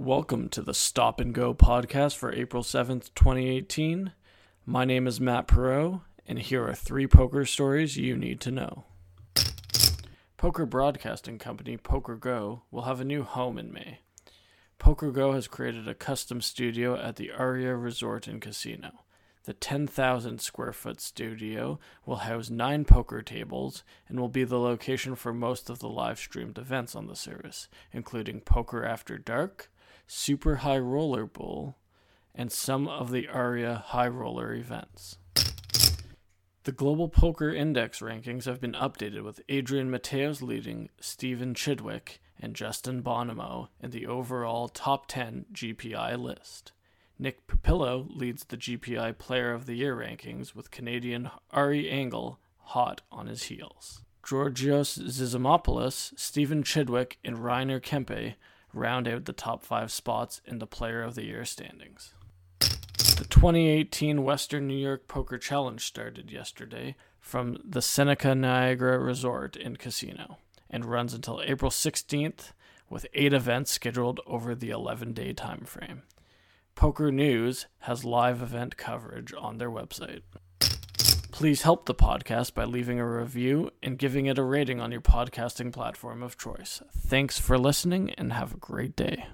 Welcome to the Stop and Go podcast for April 7th, 2018. My name is Matt Perot, and here are three poker stories you need to know. Poker broadcasting company Poker Go will have a new home in May. Poker Go has created a custom studio at the Aria Resort and Casino. The 10,000 square foot studio will house nine poker tables and will be the location for most of the live streamed events on the service, including Poker After Dark, Super High Roller Bowl, and some of the Aria High Roller events. The Global Poker Index rankings have been updated with Adrian Mateos leading Stephen Chidwick and Justin Bonomo in the overall top 10 GPI list. Nick Papillo leads the GPI Player of the Year rankings with Canadian Ari Engel hot on his heels. Georgios Zisimopoulos, Stephen Chidwick, and Rainer Kempe round out the top five spots in the Player of the Year standings. The 2018 Western New York Poker Challenge started yesterday from the Seneca Niagara Resort and Casino and runs until April 16th with eight events scheduled over the 11 day time frame. Poker News has live event coverage on their website. Please help the podcast by leaving a review and giving it a rating on your podcasting platform of choice. Thanks for listening and have a great day.